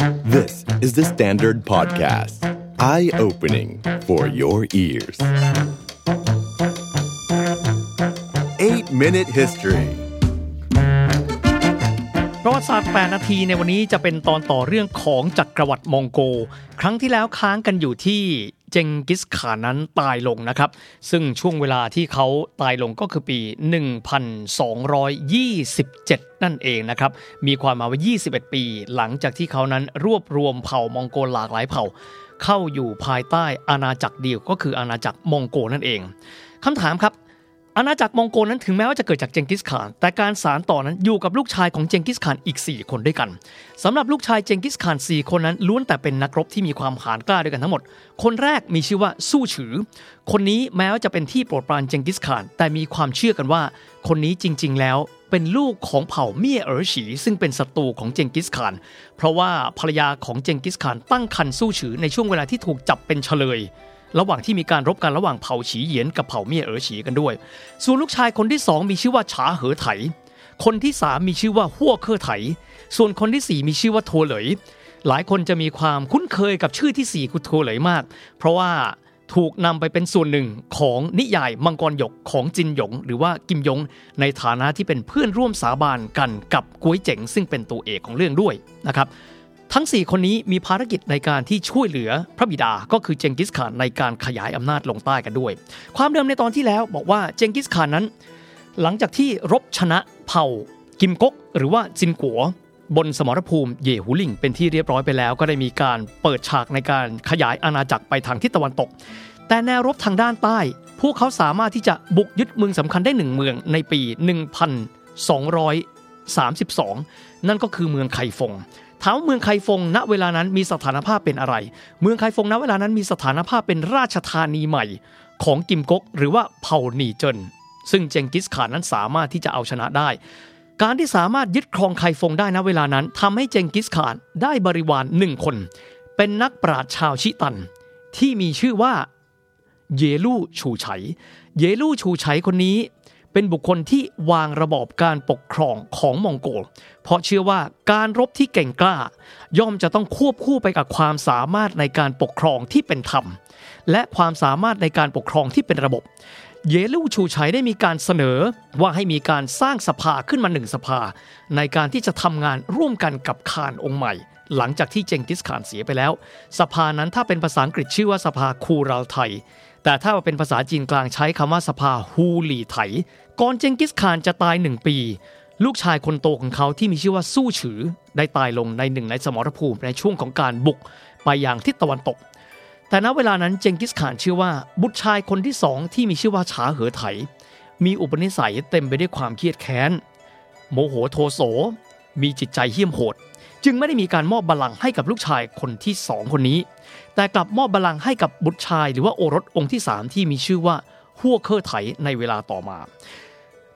This is the Standard Podcast. Eye-opening for your ears. 8-Minute History ประวัติศาสตร์ 8 นาทีในวันนี้จะเป็นตอนต่อเรื่องของจักรวรรดิมองโก ครั้งที่แล้วค้างกันอยู่ที่ เจงกิสข่านนั้นตายลงนะครับ ซึ่งช่วงเวลาที่เขาตายลงก็คือปี 1227 นั่นเองนะครับ มีความมาว่า 21 ปี หลังจากที่เขานั้นรวบรวมเผ่ามองโกหลากหลายเผ่า เข้าอยู่ภายใต้อาณาจักรเดียวก็คืออาณาจักรมองโกนั่นเองคำถามครับ อาณาจักรมองโกนั้นถึงแม้ว่าจะเกิดจากเจงกิสข่าน แต่การสารต่อนั้นอยู่กับลูกชายของเจงกิสข่านอีก 4 คนด้วยกันสำหรับลูกชายเจงกิสข่าน 4 คนนั้นล้วนแต่เป็นนักรบที่มีความหานกล้าด้วยกันทั้งหมด คนแรกมีชื่อว่าสู้ฉือ คนนี้แม้ว่าจะเป็นที่โปรดปรานเจงกิสข่าน แต่มีความเชื่อกันว่า คนนี้จริง ๆ แล้วเป็นลูกของเผ่าเมี่ยเอ๋อฉี ซึ่งเป็นศัตรูของเจงกิสข่าน เพราะว่าภรรยาของเจงกิสข่านตั้งครรภ์สู้ฉือในช่วงเวลาที่ถูกจับเป็นเฉลย ระหว่างที่มีการรบกันระหว่างเผ่าฉีเหยียนกับเผ่าเมี่ยเอ๋อฉีกันด้วย ส่วนลูกชายคนที่สองมีชื่อว่าฉาเหอไถ คนที่สามมีชื่อว่าฮั่วเคอไถ ส่วนคนที่สี่มีชื่อว่าทัวเหลย หลายคนจะมีความคุ้นเคยกับชื่อที่สี่คือทัวเหลยมาก เพราะว่าถูกนำไปเป็นส่วนหนึ่งของนิยายมังกรหยกของจินหยง หรือว่ากิมยง ในฐานะที่เป็นเพื่อนร่วมสาบานกันกับกุ้ยเจ๋งซึ่งเป็นตัวเอกของเรื่องด้วยนะครับ ทั้ง 4 คนนี้มีภารกิจในการที่ช่วยเหลือพระบิดาก็คือเจงกิสข่านในการขยายอำนาจลงใต้กันด้วย ความเดิมในตอนที่แล้วบอกว่าเจงกิสข่านนั้น หลังจากที่รบชนะเผ่ากิมก๊กหรือว่าจินกัวบนสมรภูมิเยหูหลิงเป็นที่เรียบร้อยไปแล้ว ก็ได้มีการเปิดฉากในการขยายอาณาจักรไปทางทิศตะวันตก แต่แนวรบทางด้านใต้ พวกเขาสามารถที่จะบุกยึดเมืองสำคัญได้หนึ่งเมืองในปี 1232 นั่นก็คือเมืองไคฟง ถามเมืองไคฟงณเวลานั้นมีสถานภาพเป็นอะไร เมืองไคฟงณเวลานั้นมีสถานภาพเป็นราชธานีใหม่ ของกิมก๊กหรือว่าเผ่าหนีเจินซึ่งเจงกิสข่านนั้นสามารถที่จะเอาชนะได้ การที่สามารถยึดครองไคฟงได้ณเวลานั้นทำให้เจงกิสข่านได้บริวารหนึ่งคน เป็นนักปราชญ์ชาวชิตัน ที่มีชื่อว่าเยลู่ชูไฉเยลู่ชูไฉคนนี้ เป็นบุคคลที่วางระบอบการปกครองของมองโกล เพราะเชื่อว่าการรบที่เก่งกล้า ย่อมจะต้องควบคู่ไปกับความสามารถในการปกครองที่เป็นธรรม และความสามารถในการปกครองที่เป็นระบบ เยลูชูไฉได้มีการเสนอว่าให้มีการสร้างสภาขึ้นมาหนึ่งสภา ในการที่จะทำงานร่วมกันกับคานองค์ใหม่หลังจากที่เจงกิสข่านเสียไปแล้ว สภานั้นถ้าเป็นภาษาอังกฤษชื่อว่าสภาคูรัลไทย แต่ถ้าเป็นภาษาจีนกลางใช้คำว่าสภาฮูหลี่ไถ ก่อนเจงกิสข่านจะตายหนึ่งปี ลูกชายคนโตของเขาที่มีชื่อว่าสู้ฉือ ได้ตายลงในหนึ่งในสมรภูมิในช่วงของการบุกไปอยังทิศตะวันตก แต่ณเวลานั้นเจงกิสข่านเชื่อว่าบุตรชายคนที่สองที่มีชื่อว่าฉาเหอไถ มีอุปนิสัยเต็มไปด้วยความเคียดแค้น โมโหโทโส มีจิตใจเหี้ยมโหด จึงไม่ได้มีการมอบบัลลังก์ให้กับลูกชายคนที่สองคนนี้ แต่กลับมอบบัลลังก์ให้กับบุตรชาย หรือว่าโอรสองค์ที่ 3 ที่มีชื่อว่าฮั่วเคอร์ไถในเวลาต่อมา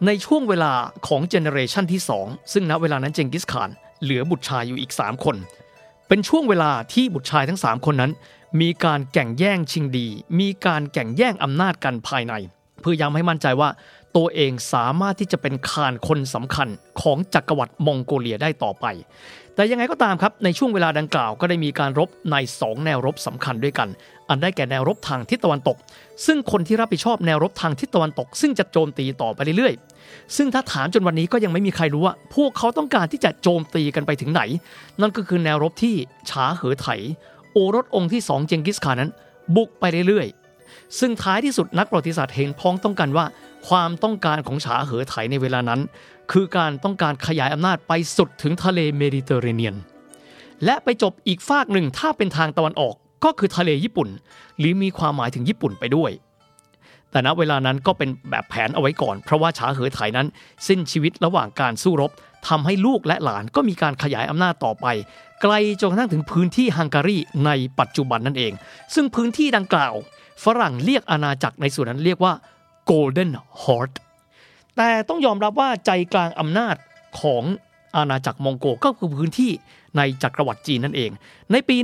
ในช่วงเวลาของ generation ที่ 2 ซึ่งณเวลานั้นเจงกิสข่าน เหลือบุตรชายอยู่อีก 3 คน เป็นช่วงเวลาที่บุตรชายทั้ง 3 คนนั้น มีการแข่งแย่งชิงดี มีการแข่งแย่งอำนาจกันภายใน เพื่อย้ำให้มั่นใจว่า ตัวเองสามารถที่จะเป็นคานคนสำคัญของจักรวรรดิมองโกเลียได้ต่อไป แต่ยังไงก็ตามครับ ในช่วงเวลาดังกล่าวก็ได้มีการรบใน 2 แนวรบสำคัญด้วยกัน อันได้แก่แนวรบทางทิศตะวันตก ซึ่งคนที่รับผิดชอบแนวรบทางทิศตะวันตก ซึ่งจะโจมตีต่อไปเรื่อยๆ ซึ่งถ้าถามจนวันนี้ก็ยังไม่มีใครรู้ว่า พวกเขาต้องการที่จะโจมตีกันไปถึงไหน นั่นก็คือแนวรบที่ฉาเหอไถ โอรสองค์ที่สองเจงกิสข่านนั้น บุกไปเรื่อยๆซึ่งท้ายที่สุดนักประวัติศาสตร์เห็นพ้องต้องกันว่า ความต้องการของฉาเหอไถในเวลานั้น คือการต้องการขยายอำนาจไปสุดถึงทะเลเมดิเตอร์เรเนียน และไปจบอีกฝากหนึ่งถ้าเป็นทางตะวันออกก็คือทะเลญี่ปุ่น หรือมีความหมายถึงญี่ปุ่นไปด้วย แต่ณเวลานั้นก็เป็นแบบแผนเอาไว้ก่อน เพราะว่าฉาเหอไถนั้น สิ้นชีวิตระหว่างการสู้รบทำให้ลูกและหลานก็มีการขยายอำนาจต่อไป ไกลจนกระทั่งถึงพื้นที่ฮังการีในปัจจุบันนั่นเอง ซึ่งพื้นที่ดังกล่าว ฝรั่งเรียกอาณาจักรในส่วนนั้นเรียกว่า Golden Horde แต่ต้องยอมรับว่าใจกลางอำนาจของอาณาจักรมองโกก็คือพื้นที่ในจักรวรรดิจีนนั่นเอง ในปี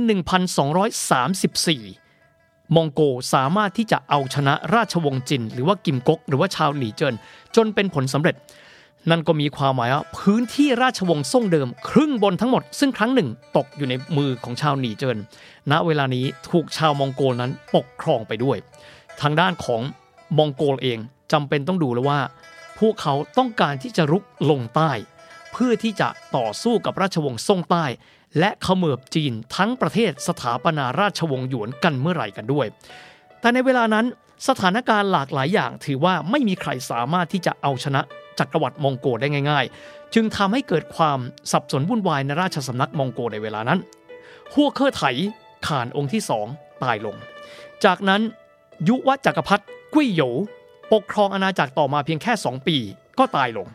1234 มองโกสามารถที่จะเอาชนะราชวงศ์จิน หรือว่ากิมก๊กหรือว่าชาวหลีเจิน จนเป็นผลสำเร็จ นั่นก็มีความหมายว่าพื้นที่ราชวงศ์ซ่งเดิม ครึ่งบนทั้งหมด ซึ่งครั้งหนึ่งตกอยู่ในมือของชาวหนีเจิน ณเวลานี้ถูกชาวมองโกนั้นปกครองไปด้วย ทางด้านของ มองโกลเองจำเป็นต้องดูแล้วว่า พวกเขาต้องการที่จะรุกลงใต้ เพื่อที่จะต่อสู้กับราชวงศ์ซ่งใต้ และเขมือบจีนทั้งประเทศสถาปนาราชวงศ์หยวนกันเมื่อไหร่กันด้วย แต่ในเวลานั้นสถานการณ์หลากหลายอย่างถือว่าไม่มีใครสามารถที่จะเอาชนะจักรวรรดิมองโกได้ง่าย ๆ จึงทำให้เกิดความสับสนวุ่นวายในราชสำนักมองโกในเวลานั้นฮัวเคอร์ไถข่านองค์ที่สองตายลง จากนั้นยุวจักรพรรดิ กุ้ยโหยปกครองอาณาจักรต่อมาเพียงแค่ 2 ปี ก็ตายลง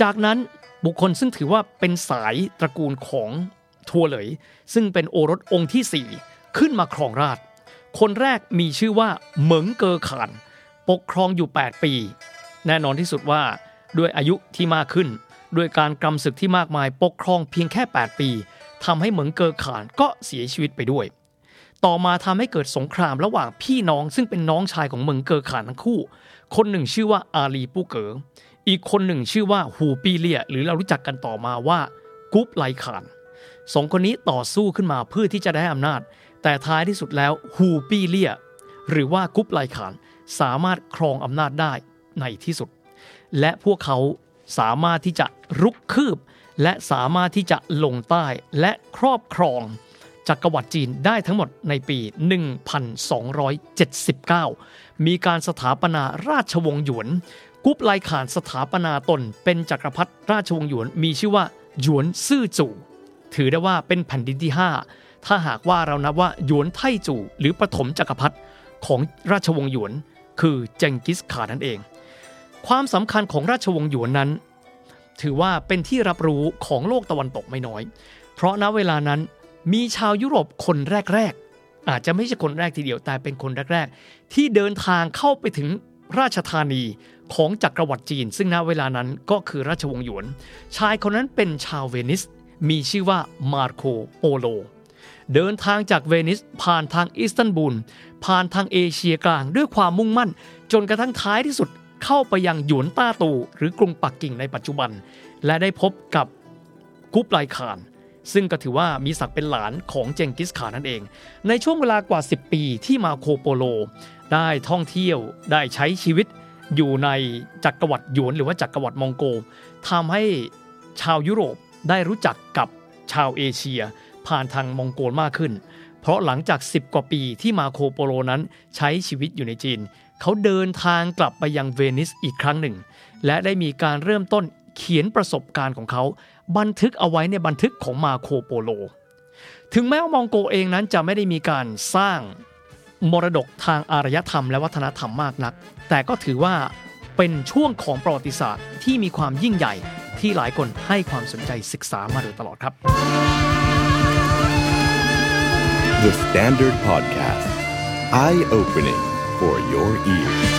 จากนั้นบุคคลซึ่งถือว่าเป็นสายตระกูลของทัวเหลย ซึ่งเป็นโอรสองค์ที่ 4 ขึ้นมาครองราชคนแรกมีชื่อว่าเหมิงเกอขาน ปกครองอยู่ 8 ปี แน่นอนที่สุดว่าด้วยอายุที่มากขึ้น ด้วยการกำศึกที่มากมายปกครองเพียงแค่ 8 ปีทำให้เหมิงเกอขานก็เสียชีวิตไปด้วย ต่อมาทำให้เกิดสงครามระหว่างพี่น้อง ซึ่งเป็นน้องชายของเหมิงเกอขานทั้งคู่ คนหนึ่งชื่อว่าอาลีปูเก๋ออีกคนหนึ่งชื่อว่าฮูปีเลีย หรือเรารู้จักกันต่อมาว่ากุ๊ปไลขานสองคนนี้ต่อสู้ขึ้นมาเพื่อที่จะได้อำนาจ แต่ท้ายที่สุดแล้วฮูปีเลีย หรือว่ากุ๊ปไลขานสามารถครองอำนาจได้ในที่สุด และพวกเขาสามารถที่จะรุกคืบ และสามารถที่จะลงใต้และครอบครอง จักรวรรดิจีนได้ทั้งหมดในปี 1279 มีการสถาปนาราชวงศ์หยวน กุ๊ปไลขานสถาปนาตนเป็นจักรพรรดิราชวงศ์หยวนมีชื่อว่าหยวนซื่อจู่ ถือได้ว่าเป็นแผ่นดินที่ 5 ถ้าหากว่าเรานับว่าหยวนไทจู่ หรือปฐมจักรพรรดิของราชวงศ์หยวน คือเจงกิสข่านนั่นเอง ความสำคัญของราชวงศ์หยวนนั้น ถือว่าเป็นที่รับรู้ของโลกตะวันตกไม่น้อย เพราะณเวลานั้น มีชาวยุโรปคนแรก ๆ อาจจะไม่ใช่คนแรกทีเดียวแต่เป็นคนแรก ๆ ที่เดินทางเข้าไปถึงราชธานีของจักรวรรดิจีน ซึ่งณเวลานั้นก็คือราชวงศ์หยวน ชายคนนั้นเป็นชาวเวนิส มีชื่อว่ามาร์โคโปโล เดินทางจากเวนิสผ่านทางอิสตันบูล ผ่านทางเอเชียกลางด้วยความมุ่งมั่น จนกระทั่งท้ายที่สุดเข้าไปยังหยวนต้าตู หรือกรุงปักกิ่งในปัจจุบัน และได้พบกับกุบไลข่าน ซึ่งก็ถือว่ามีศักดิ์เป็นหลานของเจงกิสข่านนั่นเอง ในช่วงเวลากว่า 10 ปีที่มาโคโปโล ได้ท่องเที่ยวได้ใช้ชีวิตอยู่ในจักรวรรดิหยวนหรือว่าจักรวรรดิมองโกทำให้ชาวยุโรปได้รู้จักกับชาวเอเชีย ผ่านทางมองโกลมากขึ้น เพราะหลังจาก 10 กว่าปีที่มาโคโปโลนั้นใช้ชีวิตอยู่ในจีน เขาเดินทางกลับไปยังเวนิสอีกครั้งหนึ่ง และได้มีการเริ่มต้น เขียนประสบการณ์ของเขา บันทึกเอาไว้ในบันทึกของมาโคโปโล ถึงแม้ว่ามองโกเองนั้นจะไม่ได้มีการสร้างมรดกทางอารยธรรมและวัฒนธรรมมากนัก แต่ก็ถือว่าเป็นช่วงของประวัติศาสตร์ที่มีความยิ่งใหญ่ที่หลายคนให้ความสนใจศึกษามาโดยตลอดครับ The Standard Podcast. Eye opening for your ears.